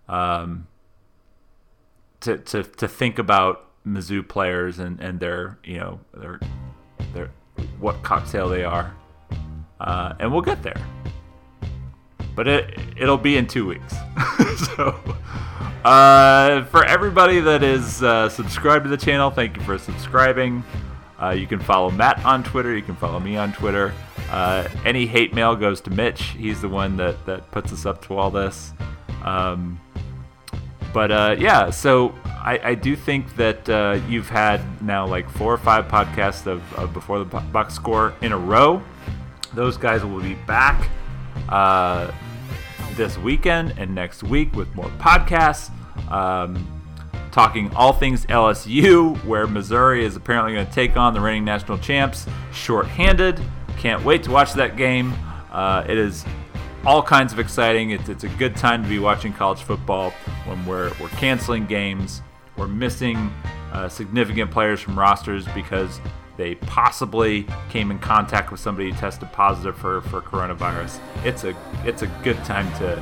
[SPEAKER 5] um, to, to to think about Mizzou players and, and their you know their their what cocktail they are, uh, and we'll get there. But it it'll be in two weeks. so uh, for everybody that is uh, subscribed to the channel, thank you for subscribing. Uh, you can follow Matt on Twitter. You can follow me on Twitter. Uh, any hate mail goes to Mitch. He's the one that, that puts us up to all this. Um, but uh, yeah, so I, I, do think that uh, you've had now like four or five podcasts of, of Before the Buck Score in a row. Those guys will be back uh, this weekend and next week with more podcasts. Um, talking all things LSU, where Missouri is apparently going to take on the reigning national champs shorthanded. Can't wait to watch that game. Uh, it is all kinds of exciting. It's, it's a good time to be watching college football when we're, we're canceling games, we're missing uh, significant players from rosters because they possibly came in contact with somebody who tested positive for, for coronavirus. It's a it's a good time to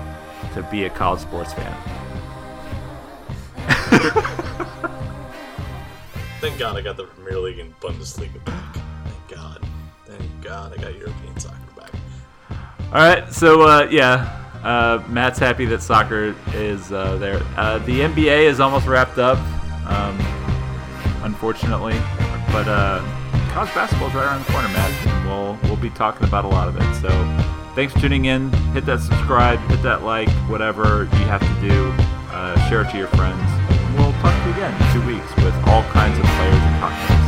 [SPEAKER 5] to be a college sports fan.
[SPEAKER 6] Thank God I got the Premier League and Bundesliga back. Thank God. Thank God I got European soccer back.
[SPEAKER 5] All right, so uh, yeah, uh, Matt's happy that soccer is uh, there. Uh, the NBA is almost wrapped up, um, unfortunately, but uh, college basketball is right around the corner, Matt, and we'll we'll be talking about a lot of it. So thanks for tuning in. Hit that subscribe, hit that like, whatever you have to do. Uh, share it to your friends. We'll talk to you again in two weeks with all kinds of players and content.